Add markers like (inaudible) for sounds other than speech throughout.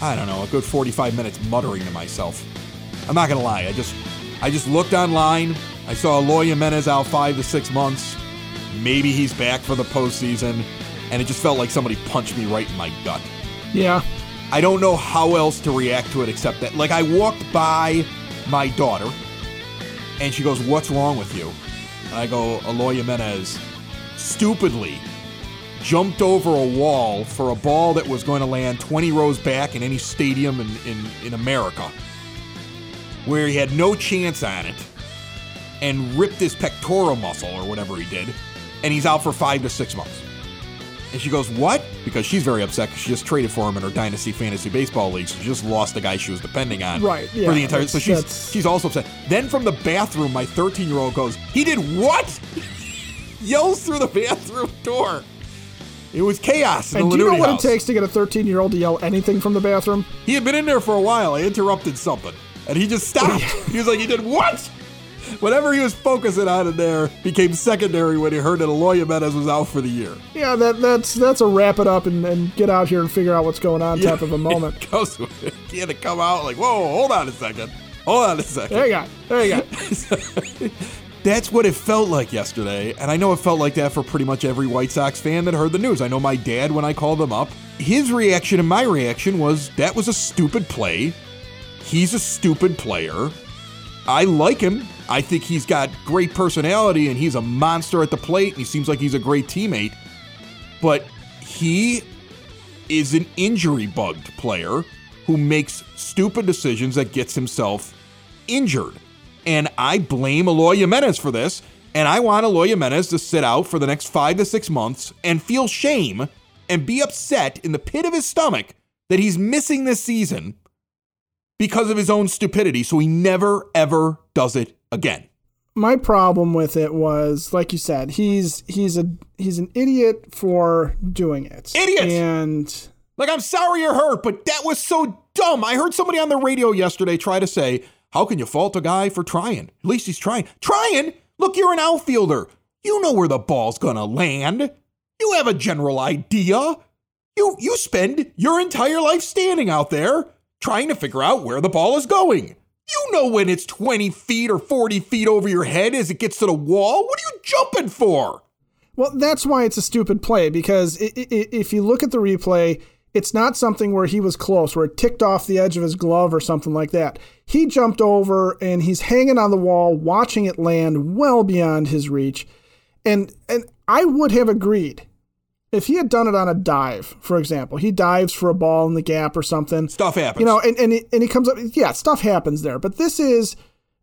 I don't know, a good 45 minutes muttering to myself. I'm not gonna lie, I just I just looked online. I saw Eloy Jimenez out five to six months. Maybe he's back for the postseason, and it just felt like somebody punched me right in my gut. Yeah. I don't know how else to react to it except that, like, I walked by my daughter, and she goes, "What's wrong with you?" And I go, "Eloy Jimenez, stupidly jumped over a wall for a ball that was going to land 20 rows back in any stadium in, in, in America, where he had no chance on it, and ripped his pectoral muscle or whatever he did, and he's out for five to six months. And she goes, What? Because she's very upset because she just traded for him in her Dynasty Fantasy Baseball League. So she just lost the guy she was depending on Right, yeah, for the entire. So she's that's- she's also upset. Then from the bathroom, my 13 year old goes, He did what? (laughs) Yells through the bathroom door. It was chaos And do you know what house. it takes to get a 13 year old to yell anything from the bathroom? He had been in there for a while. I interrupted something, and he just stopped. (laughs) he was like, "He did what?" Whatever he was focusing on in there became secondary when he heard that Eloy Jimenez was out for the year. Yeah, that that's that's a wrap it up and, and get out here and figure out what's going on type of a (laughs) moment. He had to come out like, "Whoa, hold on a second, hold on a second. There you go. There you go. (laughs) That's what it felt like yesterday, and I know it felt like that for pretty much every White Sox fan that heard the news. I know my dad, when I called him up, his reaction and my reaction was that was a stupid play. He's a stupid player. I like him. I think he's got great personality and he's a monster at the plate and he seems like he's a great teammate. But he is an injury bugged player who makes stupid decisions that gets himself injured. And I blame Eloy Jimenez for this. And I want Eloy Jimenez to sit out for the next five to six months and feel shame and be upset in the pit of his stomach that he's missing this season because of his own stupidity. So he never, ever does it again. My problem with it was, like you said, he's he's a he's an idiot for doing it. Idiot! And Like, I'm sorry you're hurt, but that was so dumb. I heard somebody on the radio yesterday try to say, How can you fault a guy for trying? At least he's trying. Trying? Look, you're an outfielder. You know where the ball's gonna land. You have a general idea. You you spend your entire life standing out there trying to figure out where the ball is going. You know when it's 20 feet or 40 feet over your head as it gets to the wall. What are you jumping for? Well, that's why it's a stupid play because if you look at the replay, it's not something where he was close, where it ticked off the edge of his glove or something like that. He jumped over and he's hanging on the wall, watching it land well beyond his reach. And and I would have agreed if he had done it on a dive, for example. He dives for a ball in the gap or something. Stuff happens. You know, and and he, and he comes up. Yeah, stuff happens there. But this is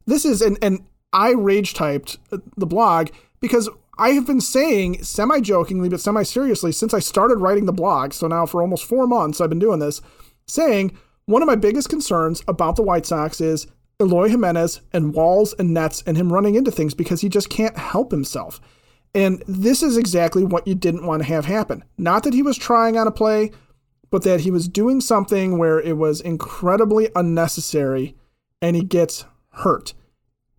this is and and I rage typed uh, the blog because I have been saying semi jokingly but semi seriously since I started writing the blog. So now for almost four months I've been doing this, saying one of my biggest concerns about the White Sox is Eloy Jimenez and walls and nets and him running into things because he just can't help himself. And this is exactly what you didn't want to have happen. Not that he was trying on a play, but that he was doing something where it was incredibly unnecessary and he gets hurt.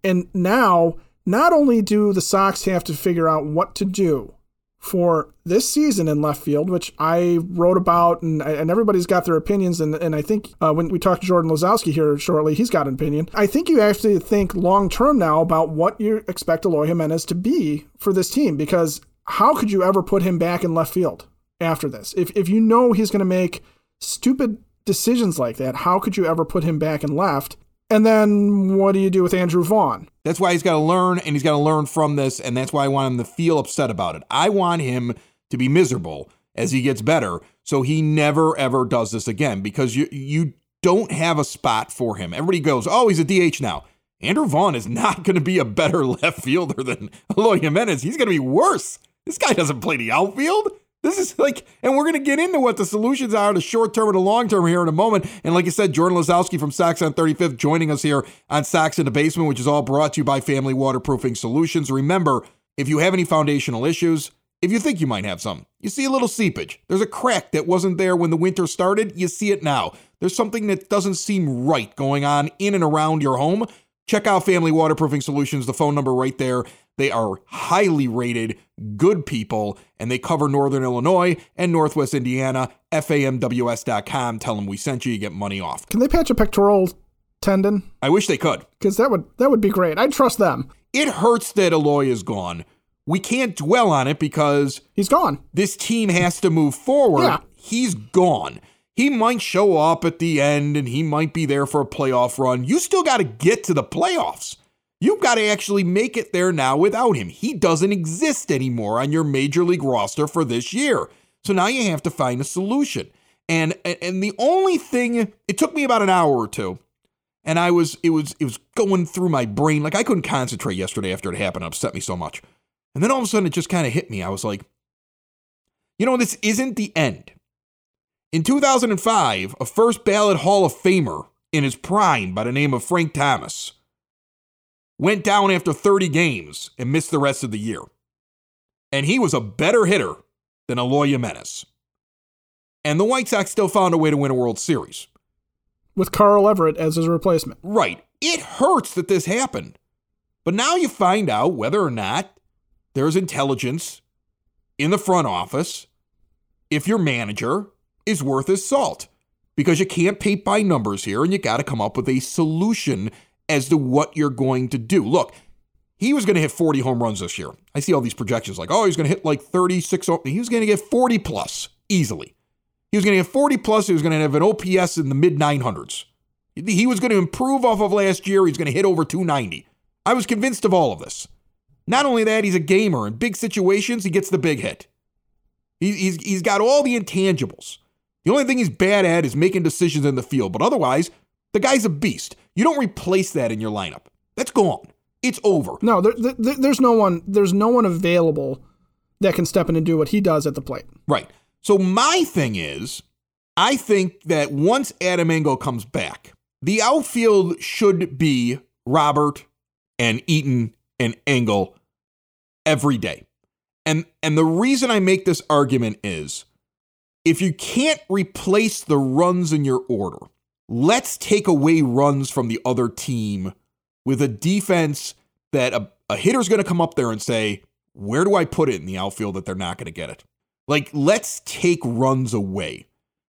And now, not only do the Sox have to figure out what to do for this season in left field, which I wrote about, and, and everybody's got their opinions. And, and I think uh, when we talk to Jordan Lazowski here shortly, he's got an opinion. I think you actually think long term now about what you expect Eloy Jimenez to be for this team, because how could you ever put him back in left field after this? If, if you know he's going to make stupid decisions like that, how could you ever put him back in left? And then what do you do with Andrew Vaughn? That's why he's got to learn and he's got to learn from this. And that's why I want him to feel upset about it. I want him to be miserable as he gets better so he never ever does this again because you you don't have a spot for him. Everybody goes, "Oh, he's a DH now." Andrew Vaughn is not going to be a better (laughs) left fielder than Eloy Jimenez. He's going to be worse. This guy doesn't play the outfield. This is like, and we're going to get into what the solutions are, the short term and the long term here in a moment. And like I said, Jordan Lazowski from Sox on 35th joining us here on Sox in the Basement, which is all brought to you by Family Waterproofing Solutions. Remember, if you have any foundational issues, if you think you might have some, you see a little seepage. There's a crack that wasn't there when the winter started. You see it now. There's something that doesn't seem right going on in and around your home. Check out Family Waterproofing Solutions, the phone number right there. They are highly rated, good people, and they cover Northern Illinois and Northwest Indiana. FAMWS.com. Tell them we sent you. You get money off. Can they patch a pectoral tendon? I wish they could. Because that would that would be great. I'd trust them. It hurts that Eloy is gone. We can't dwell on it because He's gone. this team has to move forward. Yeah. He's gone. He might show up at the end and he might be there for a playoff run. You still got to get to the playoffs. You've got to actually make it there now without him. He doesn't exist anymore on your major league roster for this year. So now you have to find a solution. And and the only thing it took me about an hour or two and I was it was it was going through my brain like I couldn't concentrate yesterday after it happened. It upset me so much. And then all of a sudden it just kind of hit me. I was like, you know, this isn't the end. In 2005, a first ballot Hall of Famer in his prime by the name of Frank Thomas went down after 30 games and missed the rest of the year. And he was a better hitter than Eloy Jimenez. And the White Sox still found a way to win a World Series. With Carl Everett as his replacement. Right. It hurts that this happened. But now you find out whether or not there's intelligence in the front office if your manager is worth his salt. Because you can't paint by numbers here and you got to come up with a solution as to what you're going to do. Look, he was going to hit 40 home runs this year. I see all these projections like, oh, he's going to hit like 36. He was going to get 40 plus easily. He was going to get 40 plus. He was going to have an OPS in the mid 900s. He was going to improve off of last year. He's going to hit over 290. I was convinced of all of this. Not only that, he's a gamer. In big situations, he gets the big hit. He, he's, he's got all the intangibles. The only thing he's bad at is making decisions in the field, but otherwise, the guy's a beast. You don't replace that in your lineup. That's gone. It's over. No, there, there, there's no one. There's no one available that can step in and do what he does at the plate. Right. So my thing is, I think that once Adam Engel comes back, the outfield should be Robert and Eaton and Engel every day. And and the reason I make this argument is if you can't replace the runs in your order, let's take away runs from the other team with a defense that a, a hitter's going to come up there and say, Where do I put it in the outfield that they're not going to get it? Like, let's take runs away.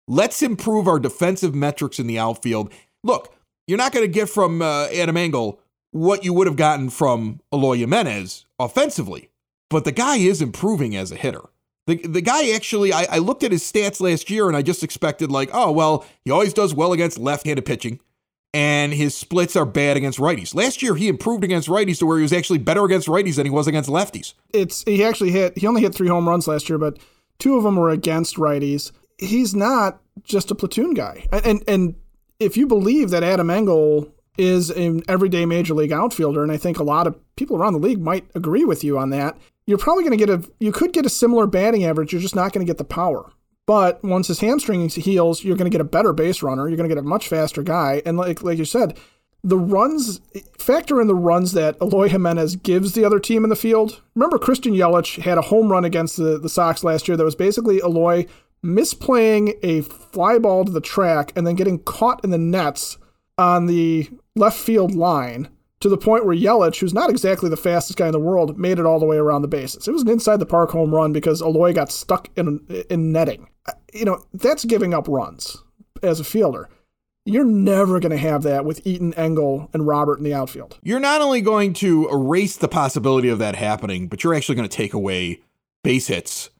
Let's improve our defensive metrics in the outfield. Look, you're not going to get from uh, Adam Engel what you would have gotten from Eloy Jimenez offensively, but the guy is improving as a hitter. The, the guy actually, I, I looked at his stats last year and I just expected, like, oh, well, he always does well against left handed pitching and his splits are bad against righties. Last year, he improved against righties to where he was actually better against righties than he was against lefties. It's he actually hit. He only hit three home runs last year, but two of them were against righties. He's not just a platoon guy. And and, and if you believe that Adam Engel is an everyday major league outfielder, and I think a lot of people around the league might agree with you on that, you're probably going to get a you could get a similar batting average. You're just not going to get the power. But once his hamstring heals, you're going to get a better base runner. You're going to get a much faster guy. And like like you said, the runs factor in the runs that Eloy Jimenez gives the other team in the field. Remember, Christian Yelich had a home run against the, the Sox last year that was basically Eloy misplaying a fly ball to the track and then getting caught in the nets on the left field line to the point where Yelich, who's not exactly the fastest guy in the world, made it all the way around the bases. It was an inside the park home run because Eloy got stuck in in netting. You know, that's giving up runs as a fielder. You're never going to have that with Eaton, Engel, and Robert in the outfield. You're not only going to erase the possibility of that happening, but you're actually going to take away base hits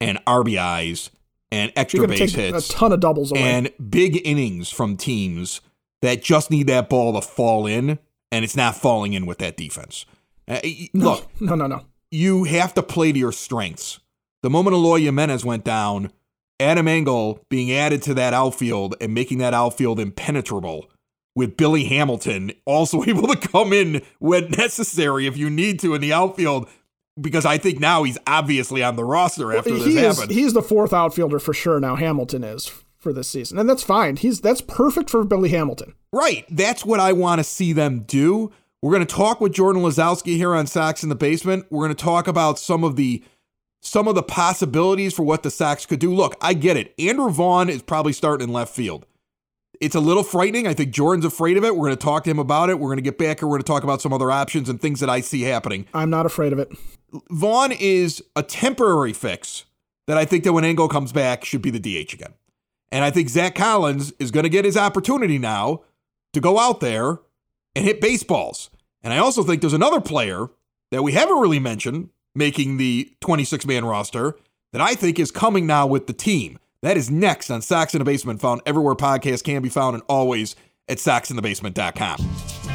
and RBIs and extra You're base take hits a ton of doubles away. and big innings from teams that just need that ball to fall in, and it's not falling in with that defense. Uh, y- Look, no, no, no. you have to play to your strengths. The moment Eloy Jimenez went down, Adam Engel being added to that outfield and making that outfield impenetrable with Billy Hamilton also (laughs) able to come in when necessary if you need to in the outfield. because I think now he's obviously on the roster after this he is, happened. He's the fourth outfielder for sure now. Hamilton is for this season, and that's fine. He's that's perfect for Billy Hamilton. Right. That's what I want to see them do. We're going to talk with Jordan Lazowski here on Sox in the Basement. We're going to talk about some of the some of the possibilities for what the Sox could do. Look, I get it. Andrew Vaughn is probably starting in left field. It's a little frightening. I think Jordan's afraid of it. We're going to talk to him about it. We're going to get back here. We're going to talk about some other options and things that I see happening. I'm not afraid of it. Vaughn is a temporary fix that I think that when Engel comes back should be the DH again. And I think Zack Collins is going to get his opportunity now to go out there and hit baseballs. And I also think there's another player that we haven't really mentioned making the 26 man roster that I think is coming now with the team. That is next on Sox in the Basement, found everywhere podcasts can be found and always at soxinthebasement.com.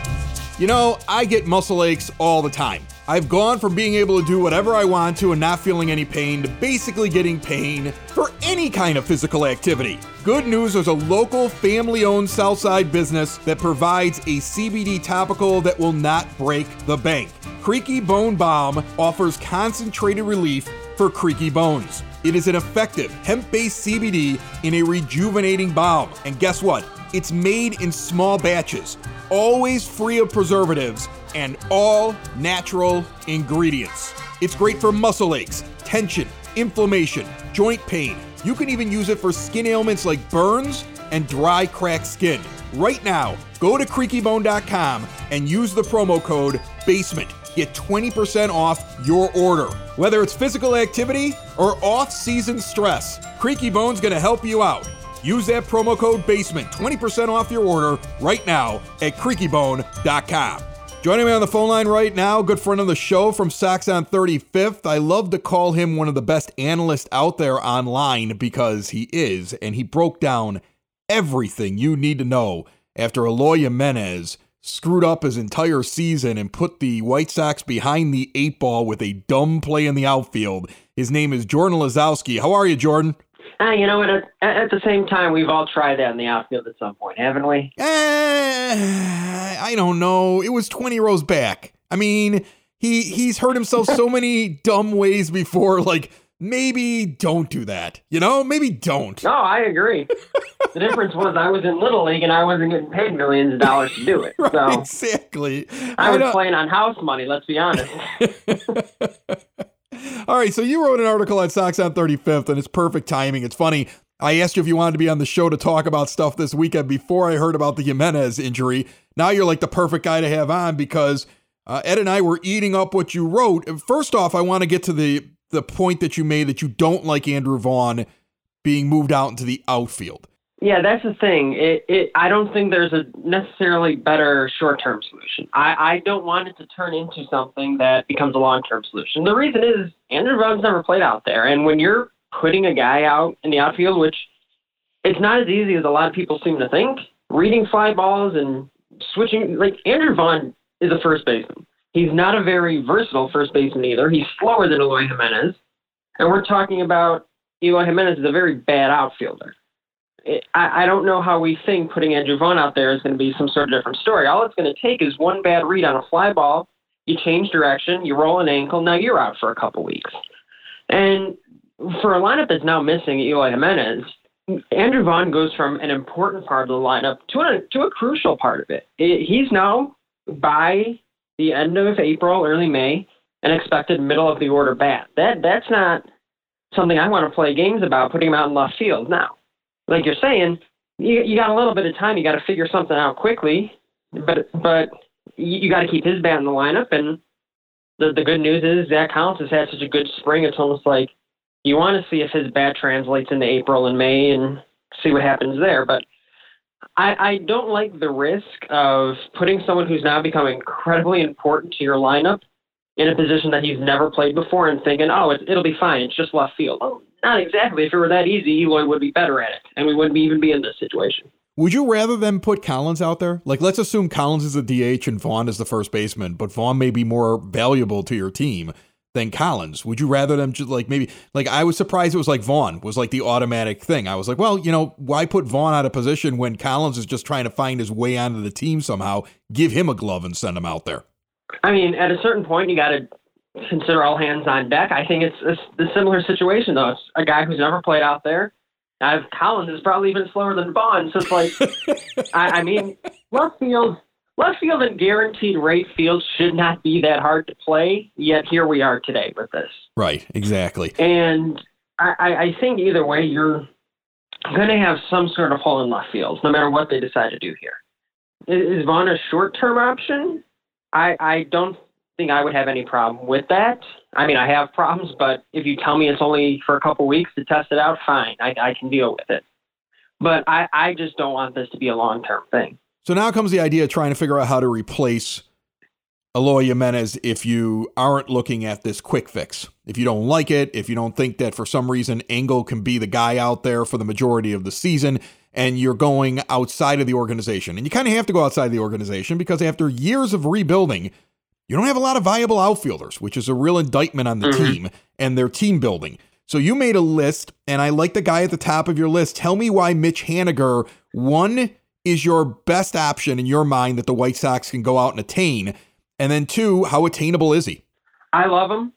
You know, I get muscle aches all the time. I've gone from being able to do whatever I want to and not feeling any pain to basically getting pain for any kind of physical activity. Good news there's a local family owned Southside business that provides a CBD topical that will not break the bank. Creaky Bone Balm offers concentrated relief for creaky bones. It is an effective hemp based CBD in a rejuvenating balm. And guess what? It's made in small batches, always free of preservatives, and all natural ingredients. It's great for muscle aches, tension, inflammation, joint pain. You can even use it for skin ailments like burns and dry, cracked skin. Right now, go to creakybone.com and use the promo code BASEMENT. Get 20% off your order. Whether it's physical activity or off season stress, Creaky Bone's gonna help you out. Use that promo code BASEMENT, 20% off your order right now at creakybone.com. Joining me on the phone line right now, good friend of the show from Sox on 35th. I love to call him one of the best analysts out there online because he is, and he broke down everything you need to know after Eloy Jimenez screwed up his entire season and put the White Sox behind the eight ball with a dumb play in the outfield. His name is Jordan Lazowski. How are you, Jordan? Uh, you know what? At, at, the same time, we've all tried that in the outfield at some point, haven't we? Eh, I don't know. It was 20 rows back. I mean, he he's hurt himself so (laughs) many dumb ways before. Like, maybe don't do that. You know, maybe don't. No, I agree. the difference was I was in Little League and I wasn't getting paid millions of dollars to do it. (laughs) right, so exactly. I was I playing on house money, let's be honest. (laughs) All right, so you wrote an article at Sox on 35th, and it's perfect timing. It's funny. I asked you if you wanted to be on the show to talk about stuff this weekend before I heard about the Jimenez injury. Now you're like the perfect guy to have on because uh, Ed and I were eating up what you wrote. First off, I want to get to the the point that you made that you don't like Andrew Vaughn being moved out into the outfield. Yeah, that's the thing. It, it, I don't think there's a necessarily better short-term solution. I, I don't want it to turn into something that becomes a long-term solution. The reason is Andrew Vaughn's never played out there, and when you're putting a guy out in the outfield, which it's not as easy as a lot of people seem to think, reading fly balls and switching, like Andrew Vaughn is a first baseman. He's not a very versatile first baseman either. He's slower than Eloy Jimenez, and we're talking about Eloy Jimenez is a very bad outfielder. I, don't know how we think putting Andrew Vaughn out there is going to be some sort of different story. All it's going to take is one bad read on a fly ball. You change direction, you roll an ankle, now you're out for a couple weeks. And for a lineup that's now missing Eloy Jimenez, Andrew Vaughn goes from an important part of the lineup to a, to a crucial part of it. it. He's now, by the end of April, early May, an expected middle of the order bat. That That's not something I want to play games about, putting him out in left field now like you're saying, you you got a little bit of time. You got to figure something out quickly, but but you, you got to keep his bat in the lineup. And the the good news is Zack Collins has had such a good spring. It's almost like you want to see if his bat translates into April and May and see what happens there. But I, I don't like the risk of putting someone who's now become incredibly important to your lineup in a position that he's never played before and thinking, oh, it, it'll be fine. It's just left field. Oh, not exactly. If it were that easy, Eloy would be better at it, and we wouldn't even be in this situation. Would you rather them put Collins out there? Like, let's assume Collins is a DH and Vaughn is the first baseman, but Vaughn may be more valuable to your team than Collins. Would you rather them just like maybe like I was surprised it was like Vaughn was like the automatic thing. I was like, well, you know, why put Vaughn out of position when Collins is just trying to find his way onto the team somehow? Give him a glove and send him out there. I mean, at a certain point, you got to consider all hands on deck. I think it's a, a similar situation though. It's a guy who's never played out there. Now, Collins is probably even slower than Vaughn, so it's like, (laughs) I, I mean, left field, left field and guaranteed rate field should not be that hard to play. Yet here we are today with this. Right, exactly. And I, I think either way, you're going to have some sort of hole in left field, no matter what they decide to do here. Is Vaughn a short term option? I, I don't think I would have any problem with that. I mean, I have problems, but if you tell me it's only for a couple weeks to test it out, fine, I, I can deal with it. But I, I just don't want this to be a long term thing. So now comes the idea of trying to figure out how to replace Eloy Jimenez if you aren't looking at this quick fix. If you don't like it, if you don't think that for some reason Engel can be the guy out there for the majority of the season, and you're going outside of the organization. And you kind of have to go outside of the organization because after years of rebuilding, you don't have a lot of viable outfielders, which is a real indictment on the mm-hmm. team and their team building. So you made a list, and I like the guy at the top of your list. Tell me why Mitch Haniger, one, is your best option in your mind that the White Sox can go out and attain. And then two, how attainable is he? I love him.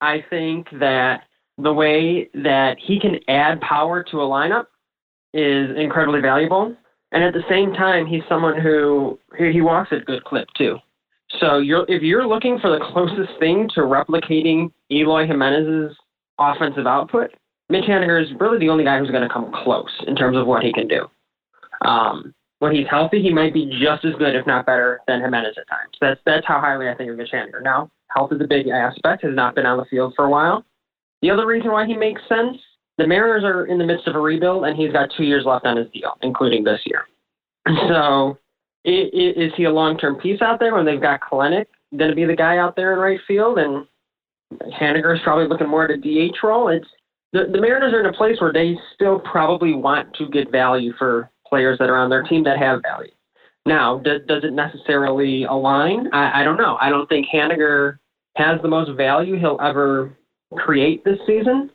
I think that the way that he can add power to a lineup is incredibly valuable. And at the same time, he's someone who he walks at good clip too. So you're, if you're looking for the closest thing to replicating Eloy Jimenez's offensive output, Mitch Haniger is really the only guy who's going to come close in terms of what he can do. Um, when he's healthy, he might be just as good, if not better, than Jimenez at times. That's that's how highly I think of Mitch Haniger. Now, health is a big aspect. Has not been on the field for a while. The other reason why he makes sense: the Mariners are in the midst of a rebuild, and he's got two years left on his deal, including this year. (clears throat) So, is he a long-term piece out there when they've got Kelenic going to be the guy out there in right field, and Haniger is probably looking more at a DH role? It's the, the Mariners are in a place where they still probably want to get value for players that are on their team that have value. Now, does, does it necessarily align? I, I don't know. I don't think Haniger has the most value he'll ever create this season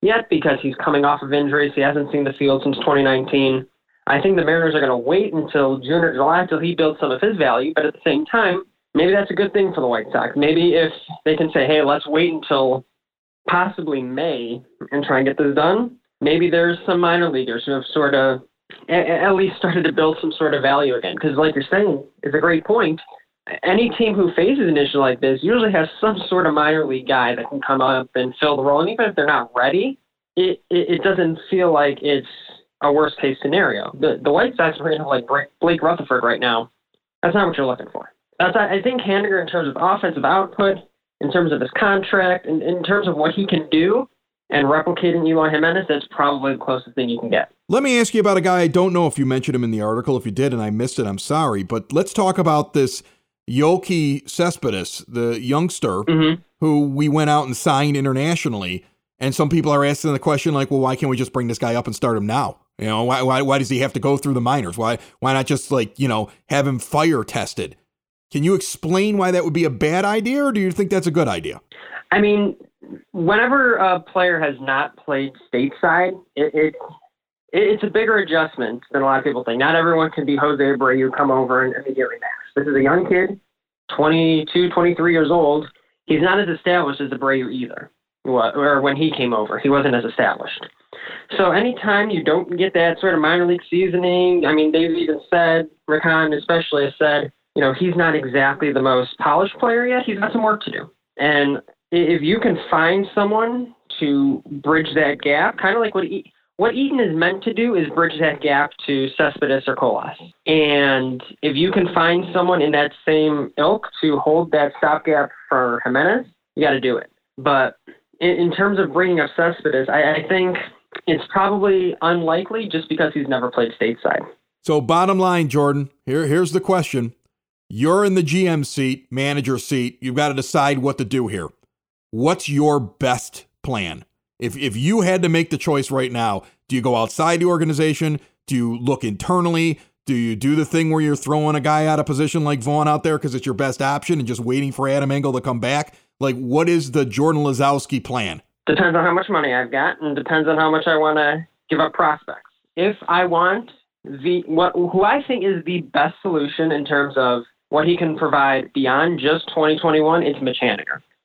yet because he's coming off of injuries. He hasn't seen the field since 2019. I think the Mariners are going to wait until June or July until he builds some of his value. But at the same time, maybe that's a good thing for the White Sox. Maybe if they can say, hey, let's wait until possibly May and try and get this done, maybe there's some minor leaguers who have sort of at least started to build some sort of value again. Because, like you're saying, it's a great point. Any team who faces an issue like this usually has some sort of minor league guy that can come up and fill the role. And even if they're not ready, it, it, it doesn't feel like it's a worst case scenario. The the White Sox are have like Blake Rutherford right now. That's not what you're looking for. That's I think Haniger in terms of offensive output, in terms of his contract, and in terms of what he can do, and replicating Eloy Jimenez, that's probably the closest thing you can get. Let me ask you about a guy. I don't know if you mentioned him in the article. If you did and I missed it, I'm sorry. But let's talk about this Yoelqui Cespedes, the youngster mm-hmm. who we went out and signed internationally. And some people are asking the question, like, well, why can't we just bring this guy up and start him now? You know, why, why, why does he have to go through the minors? Why, why not just like, you know, have him fire tested? Can you explain why that would be a bad idea, or do you think that's a good idea? I mean, whenever a uh, player has not played stateside, it, it it's a bigger adjustment than a lot of people think. Not everyone can be Jose Abreu, come over and immediately max. This is a young kid, 22, 23 years old. He's not as established as Abreu either, or when he came over. He wasn't as established. So anytime you don't get that sort of minor league seasoning, I mean, they've even said, Rick Hahn especially has said, you know, he's not exactly the most polished player yet. He's got some work to do. And if you can find someone to bridge that gap, kind of like what e- what Eaton is meant to do is bridge that gap to Cespedes or Colas. And if you can find someone in that same ilk to hold that stopgap for Jimenez, you got to do it. But in, in, terms of bringing up Cespedes, I, I think it's probably unlikely just because he's never played stateside. So, bottom line, Jordan, here, here's the question. You're in the GM seat, manager seat. You've got to decide what to do here what's your best plan? If, if you had to make the choice right now, do you go outside the organization? Do you look internally? Do you do the thing where you're throwing a guy out of position like Vaughn out there because it's your best option and just waiting for Adam Engel to come back? Like, what is the Jordan Lazowski plan? Depends on how much money I've got and depends on how much I want to give up prospects. If I want the what who I think is the best solution in terms of what he can provide beyond just 2021, it's Mitch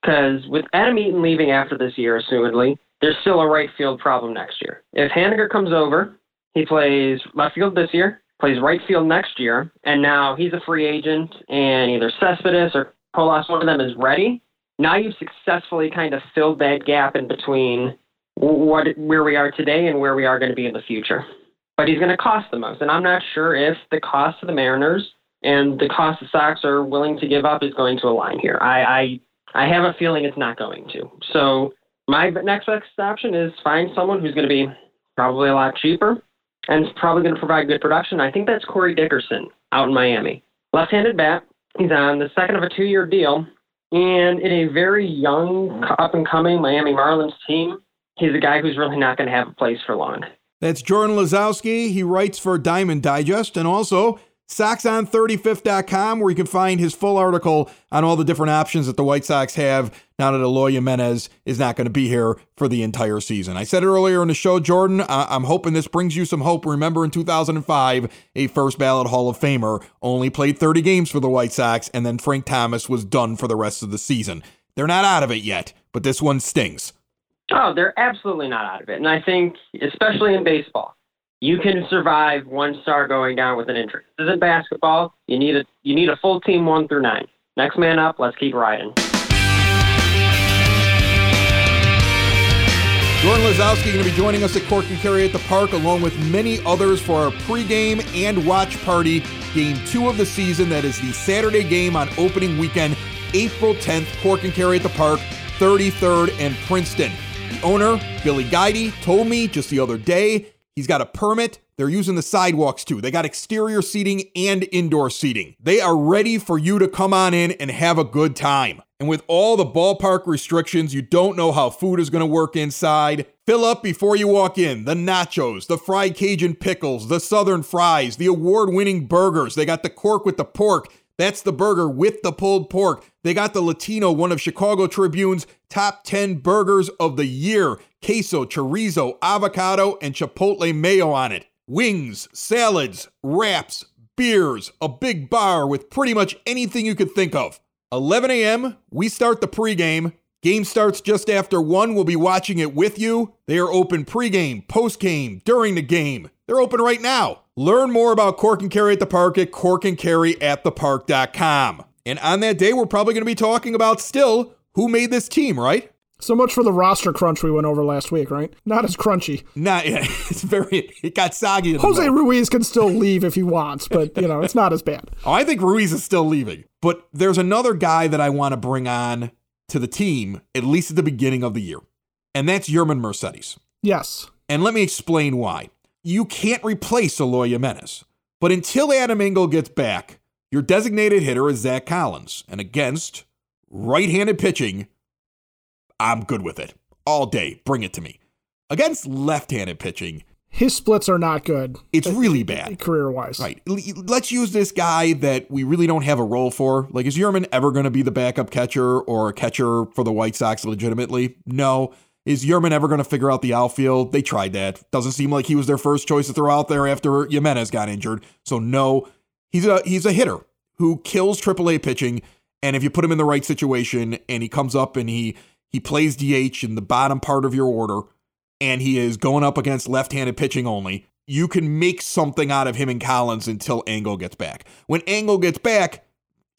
because with Adam Eaton leaving after this year, assumedly, there's still a right field problem next year. If Haniger comes over, he plays left field this year, plays right field next year, and now he's a free agent, and either Cespedes or Colas, one of them is ready. Now you've successfully kind of filled that gap in between what where we are today and where we are going to be in the future. But he's going to cost the most, and I'm not sure if the cost of the Mariners and the cost the Sox are willing to give up is going to align here. I I, I have a feeling it's not going to. So my next best option is find someone who's going to be probably a lot cheaper and is probably going to provide good production. I think that's Corey Dickerson out in Miami. Left-handed bat. He's on the second of a two-year deal, and in a very young, up-and-coming Miami Marlins team, he's a guy who's really not going to have a place for long. That's Jordan Lazowski. He writes for Diamond Digest and also SoxOn35th.com, where you can find his full article on all the different options that the White Sox have now that Eloy Jimenez is not going to be here for the entire season. I said it earlier in the show, Jordan. I'm hoping this brings you some hope. Remember, in 2005, a first ballot Hall of Famer only played 30 games for the White Sox, and then Frank Thomas was done for the rest of the season. They're not out of it yet, but this one stings. Oh, they're absolutely not out of it. And I think, especially in baseball, you can survive one star going down with an injury. This isn't basketball. You need a you need a full team one through nine. Next man up. Let's keep riding. Jordan Lazowski going to be joining us at Cork and Kerry at the Park, along with many others for our pregame and watch party, game two of the season. That is the Saturday game on opening weekend, April 10th, Cork and Kerry at the Park, 33rd and Princeton. The owner, Billy Guidy, told me just the other day He's got a permit. They're using the sidewalks too. They got exterior seating and indoor seating. They are ready for you to come on in and have a good time. And with all the ballpark restrictions, you don't know how food is going to work inside. Fill up before you walk in. The nachos, the fried Cajun pickles, the southern fries, the award winning burgers. They got the cork with the pork. That's the burger with the pulled pork. They got the Latino, one of Chicago Tribune's top 10 burgers of the year. Queso, chorizo, avocado, and chipotle mayo on it. Wings, salads, wraps, beers, a big bar with pretty much anything you could think of. 11 a.m., we start the pregame. Game starts just after 1. We'll be watching it with you. They are open pregame, postgame, during the game. They're open right now. Learn more about Cork and Kerry at the Park at corkandkerryatthepark.com. And on that day, we're probably going to be talking about still who made this team, right? So much for the roster crunch we went over last week, right? Not as crunchy. Not yet. (laughs) It's very. It got soggy. Jose Ruiz can still leave if he wants, but you know it's not as bad. (laughs) Oh, I think Ruiz is still leaving. But there's another guy that I want to bring on to the team at least at the beginning of the year, and that's Yermin Mercedes. Yes. And let me explain why. You can't replace Eloy Jimenez, but until Adam Engel gets back, your designated hitter is Zack Collins, and against right-handed pitching I'm good with it. All day. Bring it to me. Against left handed pitching, his splits are not good. It's uh, really bad. Career wise. Right. Let's use this guy that we really don't have a role for. Like, is Yermin ever going to be the backup catcher or a catcher for the White Sox legitimately? No. Is Yermin ever going to figure out the outfield? They tried that. Doesn't seem like he was their first choice to throw out there after Jimenez got injured. So no, he's a he's a hitter who kills AAA pitching. And if you put him in the right situation and he comes up and he he plays DH in the bottom part of your order, and he is going up against left handed pitching only. You can make something out of him and Collins until Engel gets back. When Engel gets back,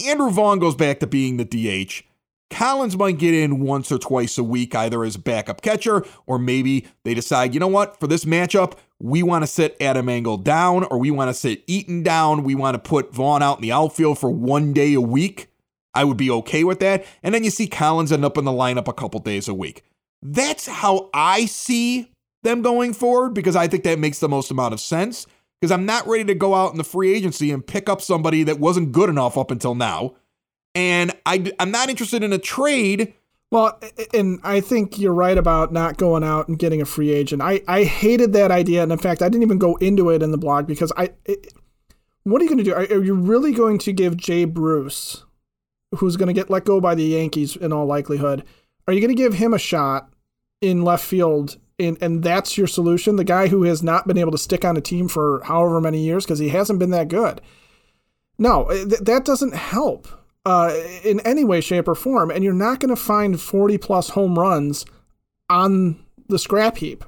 Andrew Vaughn goes back to being the DH. Collins might get in once or twice a week, either as backup catcher, or maybe they decide, you know what, for this matchup, we want to sit Adam Engel down, or we want to sit Eaton down. We want to put Vaughn out in the outfield for one day a week. I would be okay with that. And then you see Collins end up in the lineup a couple days a week. That's how I see them going forward because I think that makes the most amount of sense. Because I'm not ready to go out in the free agency and pick up somebody that wasn't good enough up until now. And I, I'm not interested in a trade. Well, and I think you're right about not going out and getting a free agent. I, I hated that idea. And in fact, I didn't even go into it in the blog because I. It, what are you going to do? Are, are you really going to give Jay Bruce who's going to get let go by the Yankees in all likelihood. Are you going to give him a shot in left field? And, and that's your solution? The guy who has not been able to stick on a team for however many years because he hasn't been that good. No, th- that doesn't help. uh, in any way, shape, or form, and you're not going to find 40 plus home runs on the scrap heap.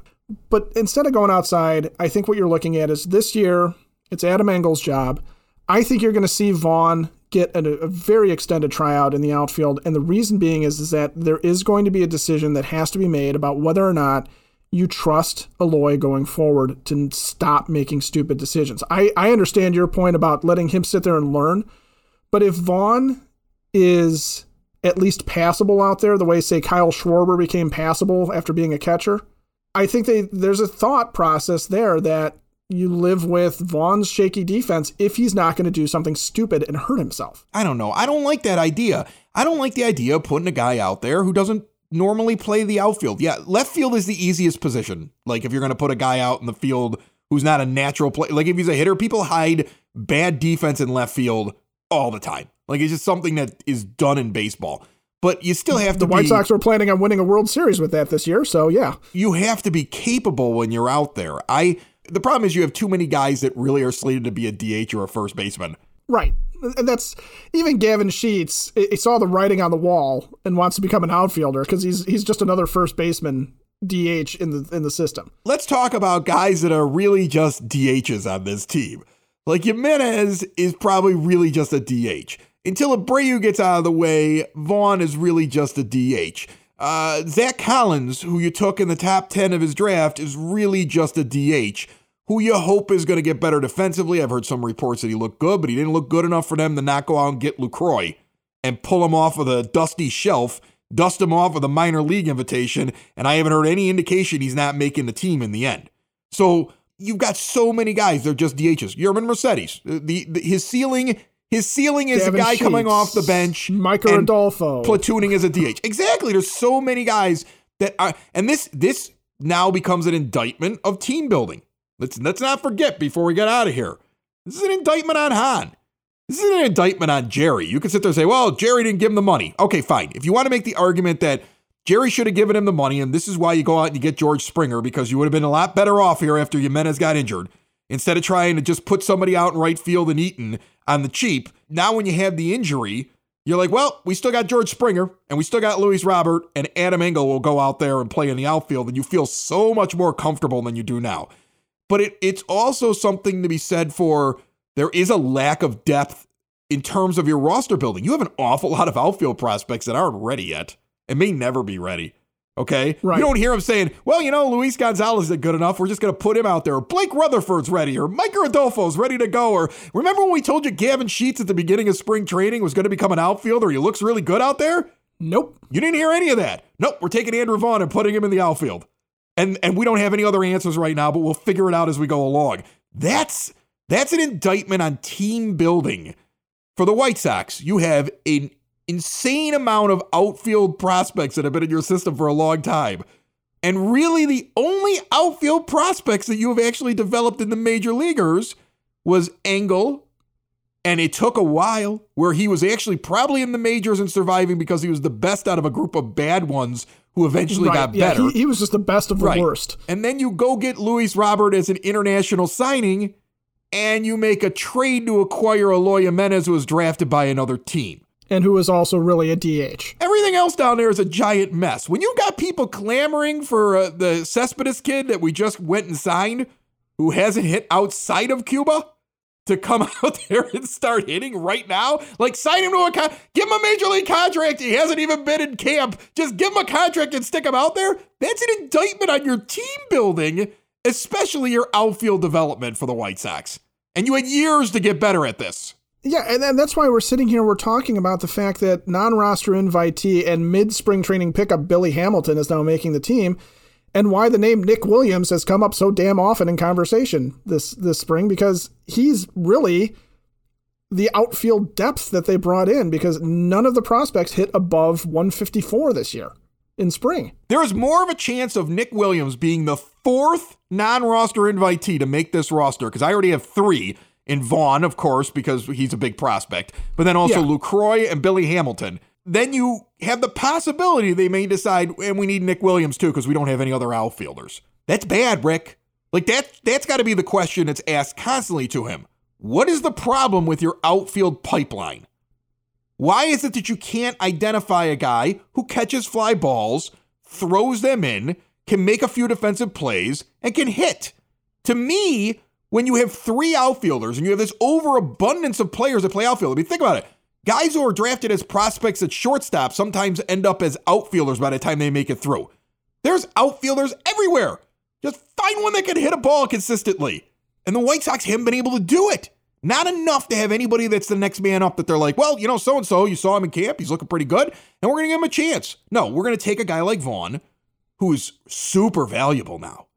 But instead of going outside, I think what you're looking at is this year, it's Adam Engel's job. I think you're going to see Vaughn get a, a, very extended tryout in the outfield. And the reason being is, is that there is going to be a decision that has to be made about whether or not you trust Eloy going forward to stop making stupid decisions. I, I understand your point about letting him sit there and learn, but if Vaughn is at least passable out there, the way, say, Kyle Schwarber became passable after being a catcher, I think they, there's a thought process there that you live with Vaughn's shaky defense if he's not going to do something stupid and hurt himself. I don't know. I don't like that idea. I don't like the idea of putting a guy out there who doesn't normally play the outfield. Yeah, left field is the easiest position. Like if you're going to put a guy out in the field who's not a natural play, like if he's a hitter, people hide bad defense in left field all the time. Like it's just something that is done in baseball. But you still have to. The White be, Sox were planning on winning a World Series with that this year, so yeah. You have to be capable when you're out there. I. The problem is you have too many guys that really are slated to be a DH or a first baseman. Right and that's even Gavin Sheets. He saw the writing on the wall and wants to become an outfielder because he's he's just another first baseman DH in the in the system. Let's talk about guys that are really just DHs on this team. Like Jimenez is probably really just a DH. Until Abreu gets out of the way, Vaughn is really just a DH. Uh, Zack Collins, who you took in the top 10 of his draft, is really just a DH who you hope is going to get better defensively. I've heard some reports that he looked good, but he didn't look good enough for them to not go out and get Lucroy and pull him off of the dusty shelf, dust him off with a minor league invitation, and I haven't heard any indication he's not making the team in the end. So you've got so many guys, they're just DHs. Yermin Mercedes, the, the his ceiling his ceiling is Gavin a guy Sheets, coming off the bench, Micker Adolfo, platooning as a DH. Exactly. There's so many guys that are, and this this now becomes an indictment of team building. Let's let's not forget before we get out of here. This is an indictment on Hahn. This is an indictment on Jerry. You can sit there and say, well, Jerry didn't give him the money. Okay, fine. If you want to make the argument that Jerry should have given him the money, and this is why you go out and you get George Springer, because you would have been a lot better off here after Jimenez got injured. Instead of trying to just put somebody out in right field and Eaton on the cheap, now when you have the injury, you're like, well, we still got George Springer and we still got Luis Robert, and Adam Engel will go out there and play in the outfield, and you feel so much more comfortable than you do now but it, it's also something to be said for there is a lack of depth in terms of your roster building. You have an awful lot of outfield prospects that aren't ready yet and may never be ready. Okay. Right. You don't hear him saying, well, you know, Luis Gonzalez is good enough. We're just going to put him out there. Or Blake Rutherford's ready. Or Micker Adolfo's ready to go. Or remember when we told you Gavin Sheets at the beginning of spring training was going to become an outfielder? He looks really good out there? Nope. You didn't hear any of that. Nope. We're taking Andrew Vaughn and putting him in the outfield and and we don't have any other answers right now, but we'll figure it out as we go along. That's that's an indictment on team building. For the White Sox, you have an insane amount of outfield prospects that have been in your system for a long time. And really the only outfield prospects that you have actually developed in the major leaguers was Engel, and it took a while where he was actually probably in the majors and surviving because he was the best out of a group of bad ones who eventually right. got yeah, better. He, he, was just the best of the right. worst. And then you go get Luis Robert as an international signing, and you make a trade to acquire Eloy Jimenez, who was drafted by another team. And who is also really a DH. Everything else down there is a giant mess. When you got people clamoring for uh, the Cespedes kid that we just went and signed, who hasn't hit outside of Cuba, to come (laughs) out there and start hitting right now? Like sign him to a con- give him a major league contract. He hasn't even been in camp. Just give him a contract and stick him out there. That's an indictment on your team building, especially your outfield development for the White Sox. And you had years to get better at this. Yeah, and, and that's why we're sitting here. We're talking about the fact that non-roster invitee and mid-spring training pickup Billy Hamilton is now making the team and why the name Nick Williams has come up so damn often in conversation this this spring because he's really the outfield depth that they brought in because none of the prospects hit above 154 this year in spring. There is more of a chance of Nick Williams being the fourth non-roster invitee to make this roster because I already have three in Vaughn, of course, because he's a big prospect, but then also yeah. Lucroy and Billy Hamilton then you have the possibility they may decide, and we need Nick Williams too because we don't have any other outfielders. That's bad, Rick. Like that that's got to be the question that's asked constantly to him. What is the problem with your outfield pipeline? Why is it that you can't identify a guy who catches fly balls, throws them in, can make a few defensive plays, and can hit? To me, when you have three outfielders and you have this overabundance of players that play outfield, I mean, think about it. Guys who are drafted as prospects at shortstop sometimes end up as outfielders by the time they make it through. There's outfielders everywhere. Just find one that can hit a ball consistently. And the White Sox haven't been able to do it. Not enough to have anybody that's the next man up that they're like, well, you know, so and so, you saw him in camp, he's looking pretty good, and we're going to give him a chance. No, we're going to take a guy like Vaughn, who's super valuable now.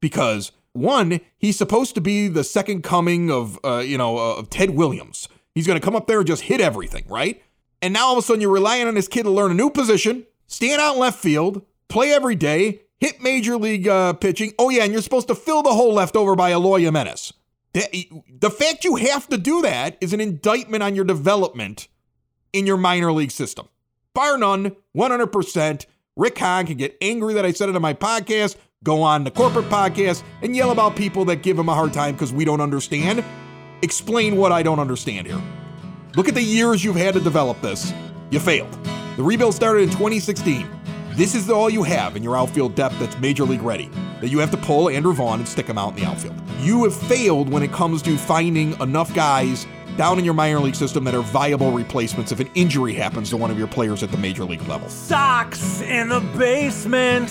Because one, he's supposed to be the second coming of, uh, you know, uh, of Ted Williams. He's going to come up there and just hit everything, right? And now all of a sudden you're relying on this kid to learn a new position, stand out in left field, play every day, hit major league uh, pitching. Oh, yeah, and you're supposed to fill the hole left over by Eloy Jimenez. The, the fact you have to do that is an indictment on your development in your minor league system. Bar none, 100%. Rick Hahn can get angry that I said it on my podcast, go on the corporate podcast, and yell about people that give him a hard time because we don't understand. Explain what I don't understand here. Look at the years you've had to develop this. You failed. The rebuild started in 2016. This is all you have in your outfield depth that's major league ready. That you have to pull Andrew Vaughn and stick him out in the outfield. You have failed when it comes to finding enough guys down in your minor league system that are viable replacements if an injury happens to one of your players at the major league level. Sox in the basement.